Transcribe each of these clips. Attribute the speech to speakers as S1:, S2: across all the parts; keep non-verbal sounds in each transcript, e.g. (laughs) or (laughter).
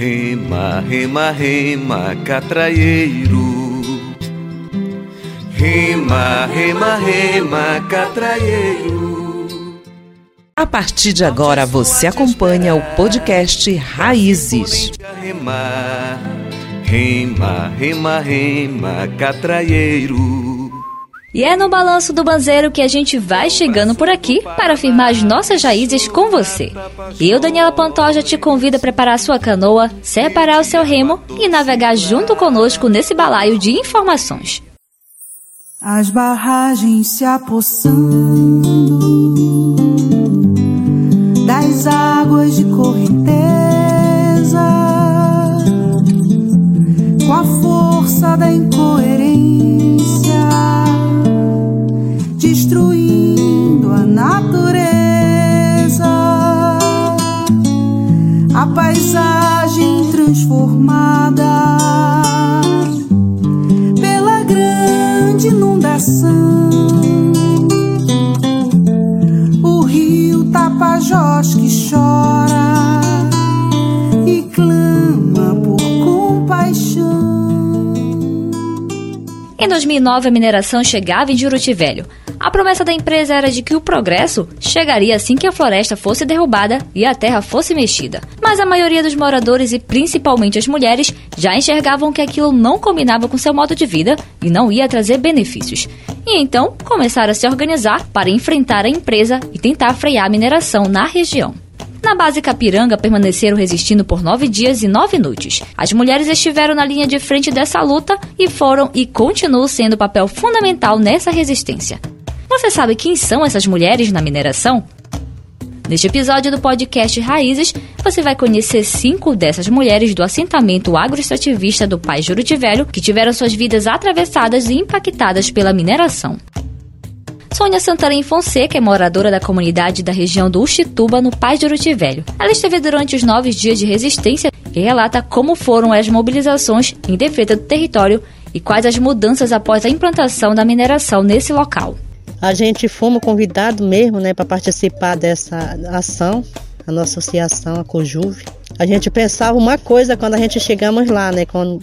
S1: Rema, rema, rema, catraieiro. Rema, rema, rema, catraieiro.
S2: A partir de agora você acompanha o podcast Raízes.
S1: Rema, rema, rema, rema, catraieiro.
S3: E é no balanço do banzeiro que a gente vai chegando por aqui para afirmar as nossas raízes com você. Eu, Daniela Pantoja, te convido a preparar sua canoa, separar o seu remo e navegar junto conosco nesse balaio de informações.
S4: As barragens se apossando das águas de correnteza, com a força da incoerência paisagem transformada
S3: Em 2009, a mineração chegava em Juruti Velho. A promessa da empresa era de que o progresso chegaria assim que a floresta fosse derrubada e a terra fosse mexida. Mas a maioria dos moradores e principalmente as mulheres já enxergavam que aquilo não combinava com seu modo de vida e não ia trazer benefícios. E então começaram a se organizar para enfrentar a empresa e tentar frear a mineração na região. Na base Capiranga permaneceram resistindo por nove dias e nove noites. As mulheres estiveram na linha de frente dessa luta e foram e continuam sendo papel fundamental nessa resistência. Você sabe quem são essas mulheres na mineração? Neste episódio do podcast Raízes, você vai conhecer cinco dessas mulheres do assentamento agroextrativista do Pai Juruti Velho que tiveram suas vidas atravessadas e impactadas pela mineração. Sônia Santarém Fonseca é moradora da comunidade da região do Uxituba, no Pai Juruti Velho. Ela esteve durante os nove dias de resistência e relata como foram as mobilizações em defesa do território e quais as mudanças após a implantação da mineração nesse local.
S5: A gente fomos convidados mesmo, né, para participar dessa ação, a nossa associação, a Cojuve. A gente pensava uma coisa quando a gente chegamos lá, né, quando,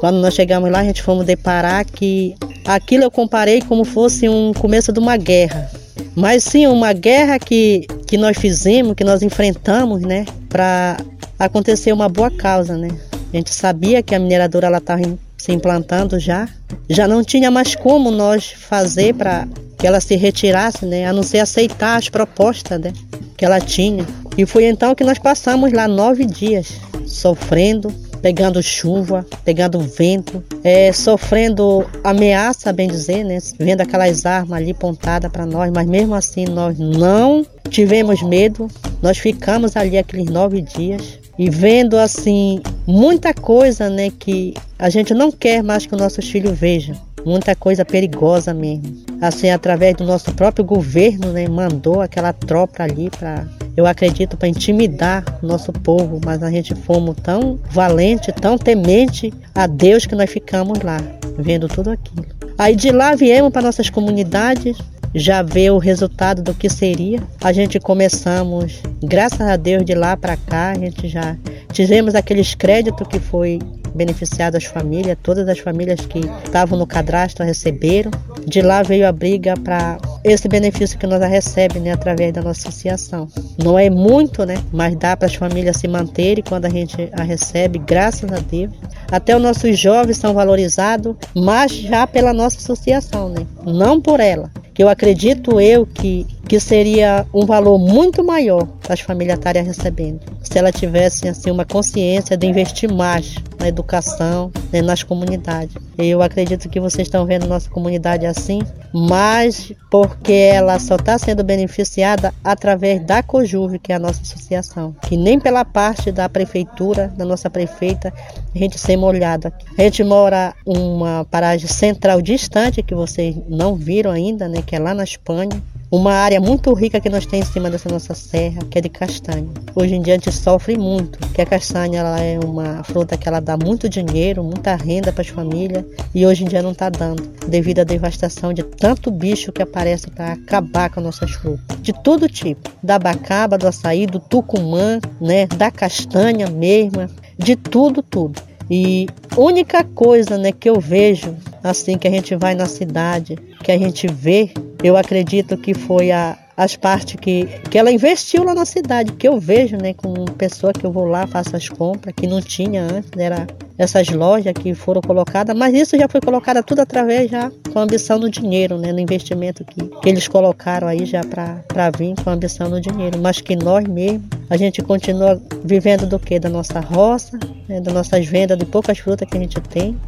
S5: quando nós chegamos lá, a gente fomos deparar que aquilo eu comparei como fosse um começo de uma guerra. Mas sim, uma guerra que, que nós fizemos, que nós enfrentamos, né, para acontecer uma boa causa, né. A gente sabia que a mineradora ela estava se implantando já, já não tinha mais como nós fazer para que ela se retirasse, né, a não ser aceitar as propostas né, que ela tinha. E foi então que nós passamos lá nove dias sofrendo, pegando chuva, pegando vento, é, sofrendo ameaça, bem dizer, né? Vendo aquelas armas ali pontadas para nós, mas mesmo assim nós não tivemos medo, nós ficamos ali aqueles nove dias e vendo assim muita coisa, né, que a gente não quer mais que os nossos filhos vejam. Muita coisa perigosa mesmo. Assim, através do nosso próprio governo, né, mandou aquela tropa ali para, eu acredito, para intimidar o nosso povo, mas a gente fomos tão valente, tão temente a Deus que nós ficamos lá, vendo tudo aquilo. Aí de lá viemos para nossas comunidades, já ver o resultado do que seria. A gente começamos, graças a Deus, de lá para cá, a gente já tivemos aqueles créditos que foi beneficiado as famílias, todas as famílias que estavam no cadastro receberam. De lá veio briga para esse benefício que nós recebemos né, através da nossa associação. Não é muito, né? Mas dá para as famílias se manterem quando a gente a recebe, graças a Deus. Até os nossos jovens são valorizados, mas já pela nossa associação, né? Não por ela que eu acredito eu que, que seria um valor muito maior para as famílias estarem recebendo. Se ela tivesse assim, uma consciência de investir mais na educação, né, nas comunidades. Eu acredito que vocês estão vendo nossa comunidade assim, mas porque ela só está sendo beneficiada através da Cojuve, que é a nossa associação, que nem pela parte da prefeitura, da nossa prefeita, a gente ser molhado aqui. A gente mora uma paragem central distante que vocês não viram ainda, né, que é lá na Espanha. Uma área muito rica que nós temos em cima dessa nossa serra, que é de castanha. Hoje em dia a gente sofre muito, que a castanha ela é uma fruta que ela dá muito dinheiro, muita renda para as famílias e hoje em dia não está dando, devido à devastação de tanto bicho que aparece para acabar com nossas frutas, de todo tipo, da abacaba, do açaí, do tucumã, né, da castanha mesma, de tudo, tudo. E única coisa, né, que eu vejo assim que a gente vai na cidade, que a gente vê, eu acredito que foi a, as partes que, que ela investiu lá na cidade, que eu vejo, né, com pessoa que eu vou lá, faço as compras, que não tinha antes, né, era essas lojas que foram colocadas, mas isso já foi colocado tudo através já com a ambição no dinheiro, né, no investimento que, que eles colocaram aí já para vir com a ambição no dinheiro, mas que nós mesmos, a gente continua vivendo do que? Da nossa roça, né, das nossas vendas de poucas frutas que a gente tem,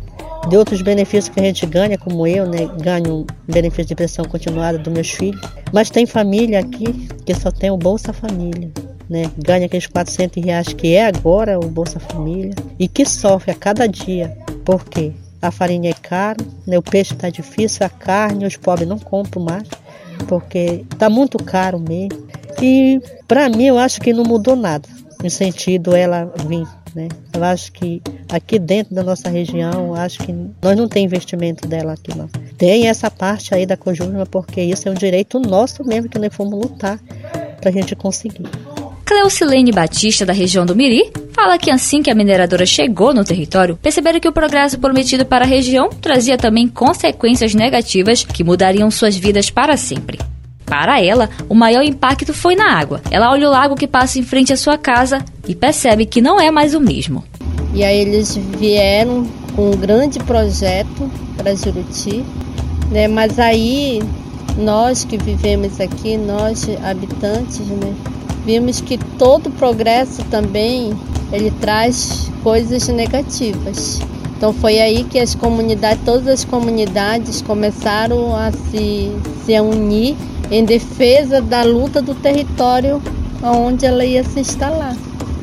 S5: de outros benefícios que a gente ganha, como eu, né? Ganho benefício de pressão continuada dos meus filhos. Mas tem família aqui que só tem o Bolsa Família. Né, ganha aqueles 400 reais que é agora o Bolsa Família e que sofre a cada dia. Por quê? A farinha é cara, né, o peixe está difícil, a carne, os pobres não compram mais, porque está muito caro mesmo. E para mim eu acho que não mudou nada no sentido ela vir né? Eu acho que aqui dentro da nossa região, acho que nós não tem investimento dela aqui não. Tem essa parte aí da Cojurma, porque isso é um direito nosso mesmo que nós fomos lutar para a gente conseguir.
S3: Cleucilene Batista, da região do Miri, fala que assim que a mineradora chegou no território, perceberam que o progresso prometido para a região trazia também consequências negativas que mudariam suas vidas para sempre. Para ela, o maior impacto foi na água. Ela olha o lago que passa em frente à sua casa e percebe que não é mais o mesmo.
S6: E aí eles vieram com um grande projeto para Juruti, né? Mas aí nós que vivemos aqui, nós habitantes, né? Vimos que todo progresso também ele traz coisas negativas. Então foi aí que as comunidades, todas as comunidades começaram a se, se unir em defesa da luta do território onde ela ia se instalar.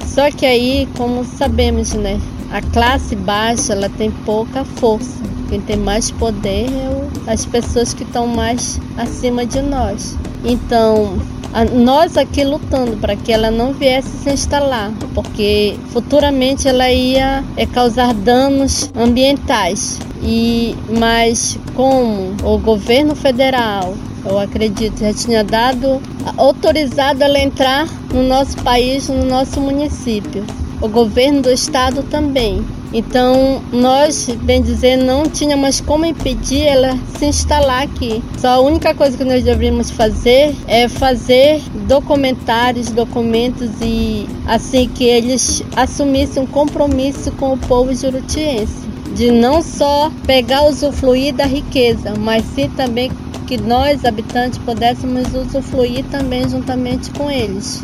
S6: Só que aí, como sabemos, né, a classe baixa ela tem pouca força. Quem tem mais poder é as pessoas que estão mais acima de nós. Então, a, nós aqui lutando para que ela não viesse se instalar, porque futuramente ela ia é, causar danos ambientais. E mas como o governo federal eu acredito, já tinha dado autorizado ela entrar no nosso país, no nosso município. O governo do estado também. Então, nós, bem dizer, não tínhamos como impedir ela se instalar aqui. Só a única coisa que nós deveríamos fazer é fazer documentários, documentos e assim que eles assumissem um compromisso com o povo jurutiense de não só pegar usufruir da riqueza, mas sim também que nós, habitantes, pudéssemos usufruir também juntamente com eles.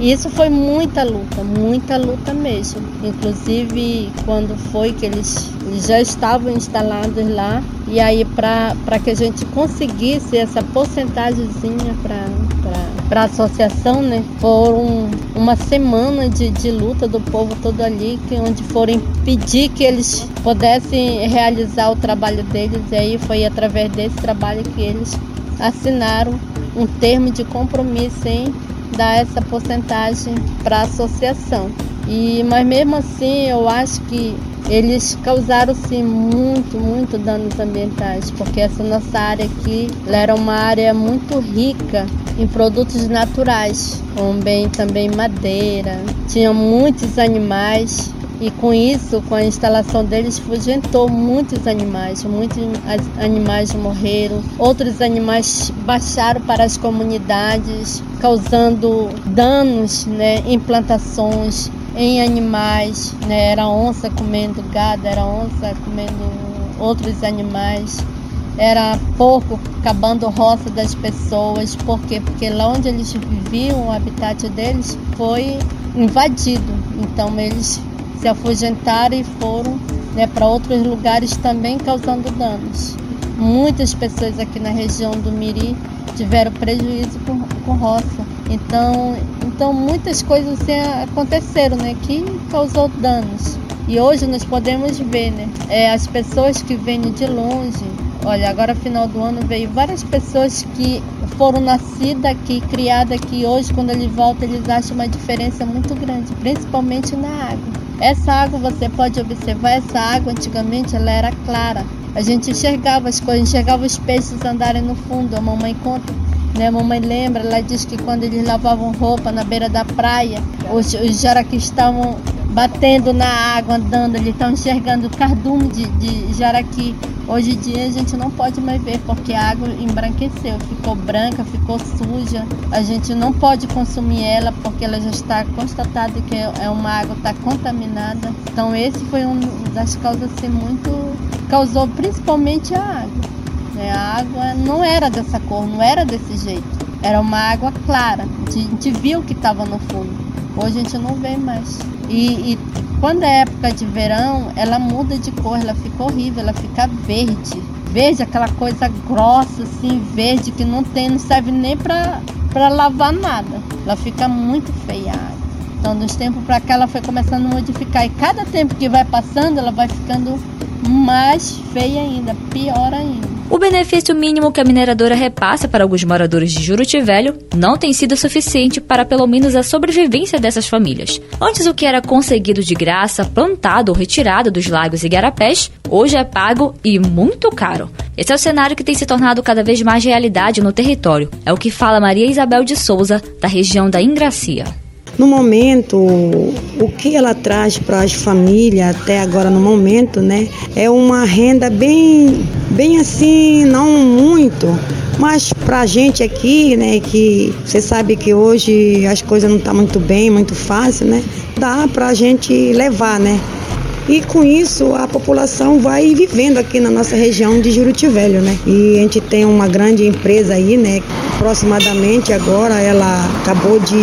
S6: E isso foi muita luta, muita luta mesmo. Inclusive, quando foi que eles, eles já estavam instalados lá, e aí para que a gente conseguisse essa porcentagemzinha para a associação, né? Foram uma semana de, de luta do povo todo ali, que, onde foram pedir que eles pudessem realizar o trabalho deles, e aí foi através desse trabalho que eles assinaram um termo de compromisso em dar essa porcentagem para a associação. E, mas mesmo assim, eu acho que eles causaram sim muito, muito danos ambientais, porque essa nossa área aqui era uma área muito rica em produtos naturais, como bem também madeira, tinha muitos animais e com isso, com a instalação deles, fugentou muitos animais. Muitos animais morreram, outros animais baixaram para as comunidades, causando danos né, em plantações, em animais. Né? Era onça comendo gado, era onça comendo outros animais era porco acabando roça das pessoas. Por quê? Porque lá onde eles viviam, o habitat deles foi invadido. Então eles se afugentaram e foram né, para outros lugares também causando danos. Muitas pessoas aqui na região do Miri tiveram prejuízo com, com roça. Então, então muitas coisas assim aconteceram, né, que causou danos. E hoje nós podemos ver, né, é, as pessoas que vêm de longe Olha, agora final do ano veio várias pessoas que foram nascidas aqui, criadas aqui. Hoje, quando eles voltam, eles acham uma diferença muito grande, principalmente na água. Essa água, você pode observar, essa água antigamente ela era clara. A gente enxergava as coisas, enxergava os peixes andarem no fundo. A mamãe conta né? A mamãe lembra, ela diz que quando eles lavavam roupa na beira da praia, os, os jaraquis estavam batendo na água, andando, eles estão enxergando cardume de, de jaraqui. Hoje em dia a gente não pode mais ver porque a água embranqueceu, ficou branca, ficou suja. A gente não pode consumir ela porque ela já está constatada que é uma água está contaminada. Então esse foi uma das causas assim, muito causou principalmente a água. Né? A água não era dessa cor, não era desse jeito. Era uma água clara. A gente viu que estava no fundo. Hoje a gente não vê mais. E, e, quando é época de verão, ela muda de cor, ela fica horrível, ela fica verde. Verde, aquela coisa grossa, assim, verde, que não tem, não serve nem para lavar nada. Ela fica muito feia. Então, dos tempos para cá, ela foi começando a modificar. E cada tempo que vai passando, ela vai ficando mais feia ainda, pior ainda.
S3: O benefício mínimo que a mineradora repassa para alguns moradores de Juruti Velho não tem sido suficiente para pelo menos a sobrevivência dessas famílias. Antes o que era conseguido de graça, plantado ou retirado dos lagos e garapés, hoje é pago e muito caro. Esse é o cenário que tem se tornado cada vez mais realidade no território. É o que fala Maria Isabel de Souza, da região da Ingracia.
S7: No momento, o que ela traz para as famílias até agora no momento, né, é uma renda bem, bem assim, não muito, mas para a gente aqui, né, que você sabe que hoje as coisas não estão tá muito bem, muito fácil, né, dá para a gente levar, né. E com isso a população vai vivendo aqui na nossa região de Juruti Velho, né? E a gente tem uma grande empresa aí, né? Aproximadamente agora ela acabou de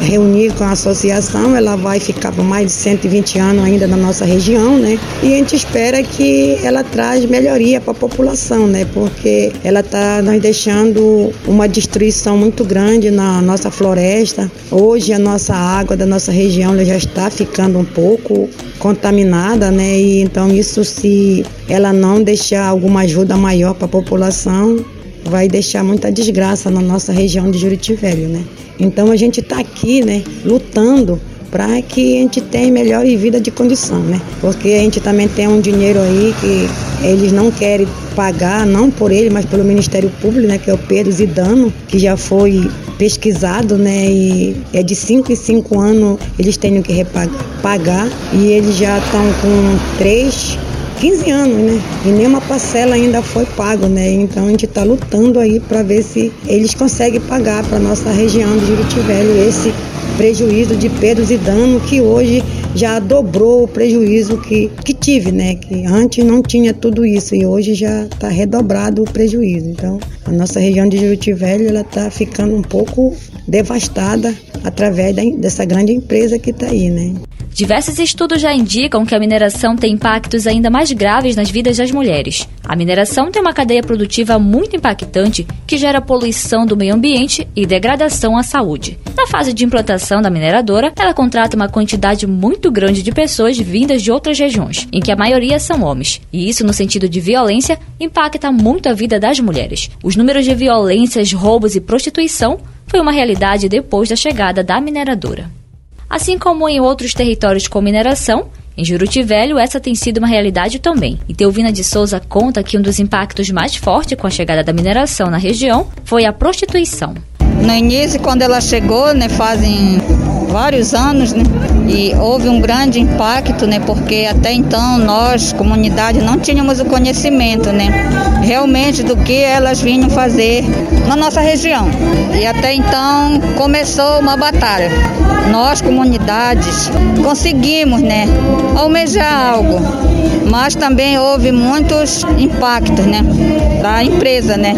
S7: reunir com a associação, ela vai ficar por mais de 120 anos ainda na nossa região, né? E a gente espera que ela traz melhoria para a população, né? Porque ela está nos deixando uma destruição muito grande na nossa floresta. Hoje a nossa água da nossa região já está ficando um pouco contaminada, né? E então isso se ela não deixar alguma ajuda maior para a população, vai deixar muita desgraça na nossa região de Juriti Velho, né? Então a gente está aqui, né, lutando para que a gente tenha melhor vida de condição, né? Porque a gente também tem um dinheiro aí que eles não querem pagar, não por ele, mas pelo Ministério Público, né, que é o Pedro Zidano, que já foi pesquisado, né, e é de 5 em 5 anos eles têm que pagar e eles já estão com três 15 anos, né? E nenhuma parcela ainda foi pago, né? Então a gente está lutando aí para ver se eles conseguem pagar para nossa região de Juriti Velho esse prejuízo de perdas e dano que hoje já dobrou o prejuízo que, que tive, né? Que antes não tinha tudo isso e hoje já está redobrado o prejuízo. Então, a nossa região de Juruti Velho ela está ficando um pouco devastada através da, dessa grande empresa que está aí, né?
S3: Diversos estudos já indicam que a mineração tem impactos ainda mais graves nas vidas das mulheres. A mineração tem uma cadeia produtiva muito impactante que gera poluição do meio ambiente e degradação à saúde. Na fase de implantação da mineradora, ela contrata uma quantidade muito grande de pessoas vindas de outras regiões, em que a maioria são homens. E isso, no sentido de violência, impacta muito a vida das mulheres. Os números de violências, roubos e prostituição foi uma realidade depois da chegada da mineradora. Assim como em outros territórios com mineração, em Juruti Velho, essa tem sido uma realidade também. E Teuvina de Souza conta que um dos impactos mais fortes com a chegada da mineração na região foi a prostituição.
S8: No início, quando ela chegou, né, fazem vários anos, né, e houve um grande impacto, né, porque até então nós, comunidade, não tínhamos o conhecimento, né, realmente do que elas vinham fazer na nossa região. E até então começou uma batalha. Nós, comunidades, conseguimos, né, almejar algo, mas também houve muitos impactos, né, da empresa, né,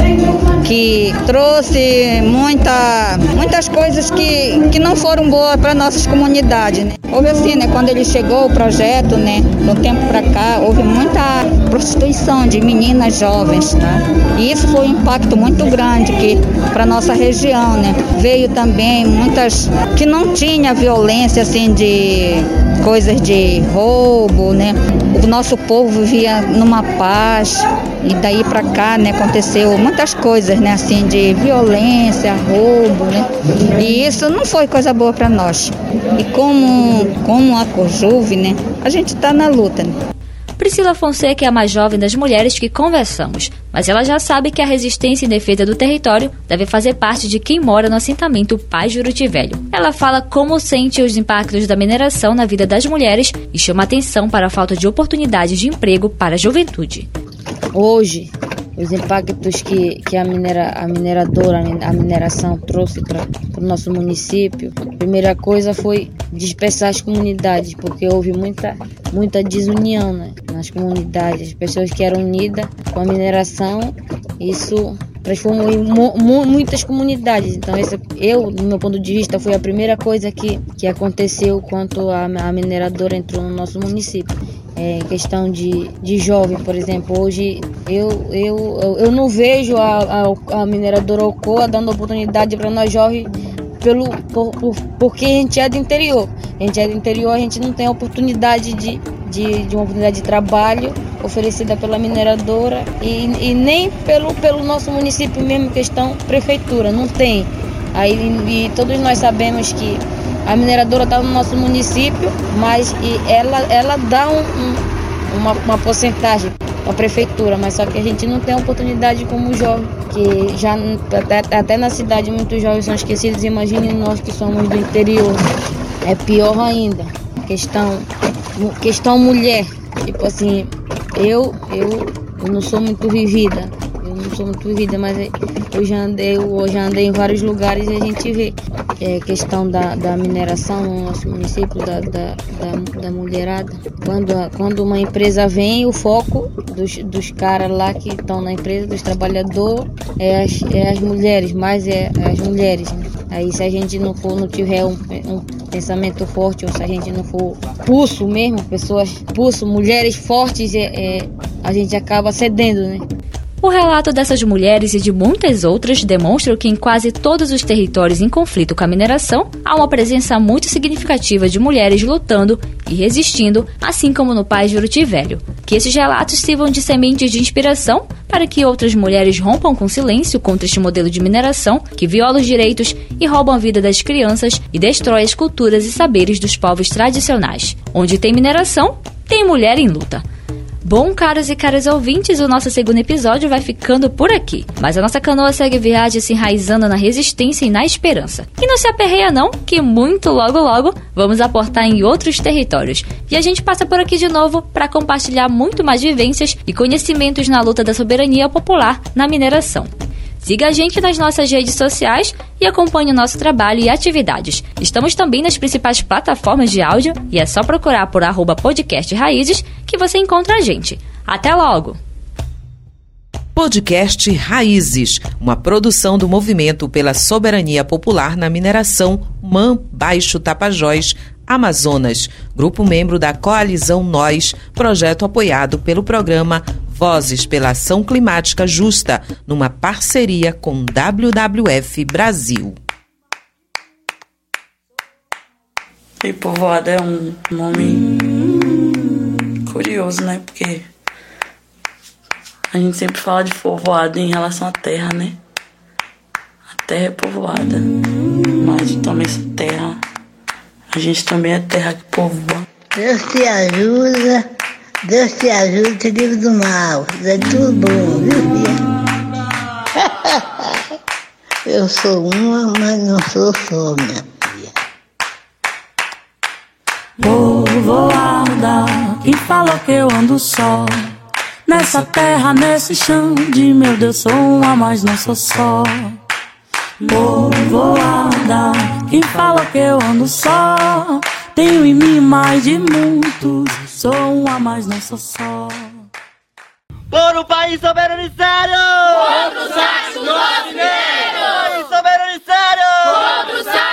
S8: que trouxe muita, muitas coisas que, que não foram boas para nossas comunidades. Né. Houve assim, né, quando ele chegou o projeto, né, no tempo para cá, houve muita prostituição de meninas jovens, tá? E isso foi um impacto muito grande que para nossa região, né? Veio também muitas que não tinha violência assim de coisas de roubo, né? O nosso povo vivia numa paz e daí para cá, né, aconteceu muitas coisas, né, assim de violência, roubo, né? E isso não foi coisa boa para nós. E como como a Cojuve, né, a gente está na luta. Né?
S3: Priscila Fonseca é a mais jovem das mulheres que conversamos, mas ela já sabe que a resistência em defesa do território deve fazer parte de quem mora no assentamento Paz Juruti Velho. Ela fala como sente os impactos da mineração na vida das mulheres e chama atenção para a falta de oportunidades de emprego para a juventude.
S9: Hoje, os impactos que, que a, minera, a mineradora, a mineração trouxe para o nosso município, a primeira coisa foi dispersar as comunidades, porque houve muita, muita desunião né, nas comunidades. As pessoas que eram unidas com a mineração, isso transformou em muitas comunidades. Então, esse, eu, do meu ponto de vista, foi a primeira coisa que, que aconteceu quanto a, a mineradora entrou no nosso município é, questão de, de jovem, por exemplo. Hoje eu, eu, eu não vejo a, a, a mineradora Alcoa dando oportunidade para nós jovens pelo, por, por, porque a gente é do interior. A gente é do interior, a gente não tem oportunidade de, de, de uma oportunidade de trabalho oferecida pela mineradora e, e nem pelo, pelo nosso município mesmo, questão prefeitura, não tem. Aí e todos nós sabemos que a mineradora está no nosso município, mas ela, ela dá um, um, uma, uma porcentagem para a prefeitura, mas só que a gente não tem oportunidade como jovem, que já até, até na cidade muitos jovens são esquecidos, imagine nós que somos do interior. É pior ainda. Questão, questão mulher. Tipo assim, eu, eu, eu não sou muito vivida não sou muito vivida, mas eu já andei, eu já andei em vários lugares e a gente vê é, questão da, da mineração no nosso município, da, da, da, da mulherada. Quando, quando uma empresa vem, o foco dos, dos caras lá que estão na empresa, dos trabalhadores, é as, é as mulheres, mais é, é as mulheres. Aí se a gente não for, não tiver um, um pensamento forte, ou se a gente não for pulso mesmo, pessoas pulso, mulheres fortes, é, é a gente acaba cedendo, né?
S3: O relato dessas mulheres e de muitas outras demonstra que em quase todos os territórios em conflito com a mineração há uma presença muito significativa de mulheres lutando e resistindo, assim como no Pai Juruti Velho. Que esses relatos sirvam de sementes de inspiração para que outras mulheres rompam com silêncio contra este modelo de mineração que viola os direitos e rouba a vida das crianças e destrói as culturas e saberes dos povos tradicionais. Onde tem mineração, tem mulher em luta. Bom, caros e caras ouvintes, o nosso segundo episódio vai ficando por aqui. Mas a nossa canoa segue viagem se enraizando na resistência e na esperança. E não se aperreia não, que muito logo logo vamos aportar em outros territórios. E a gente passa por aqui de novo para compartilhar muito mais vivências e conhecimentos na luta da soberania popular na mineração. Siga a gente nas nossas redes sociais e acompanhe o nosso trabalho e atividades. Estamos também nas principais plataformas de áudio e é só procurar por arroba podcast Raízes que você encontra a gente. Até logo!
S2: Podcast Raízes, uma produção do Movimento pela Soberania Popular na Mineração MAN Baixo Tapajós, Amazonas, grupo membro da Coalizão Nós, projeto apoiado pelo programa Vozes pela Ação Climática Justa, numa parceria com WWF Brasil.
S10: E povoada é um nome curioso, né? Porque a gente sempre fala de povoada em relação à terra, né? A terra é povoada, mas também essa terra, a gente também é terra que povoa.
S11: Deus te ajuda Deus te ajude, te livre do mal. É tudo bom, viu, filha? (laughs) Eu sou uma, mas não sou só, minha filha.
S12: Povoada, quem falou que eu ando só? Nessa terra, nesse chão de meu Deus, sou uma, mas não sou só. Povoada, quem falou que eu ando só? Tenho em mim mais de muitos, sou uma, a mais, não sou só.
S13: Por um país soberano e sério!
S14: Contra o saxo do um País soberano e sério! Contra o saxo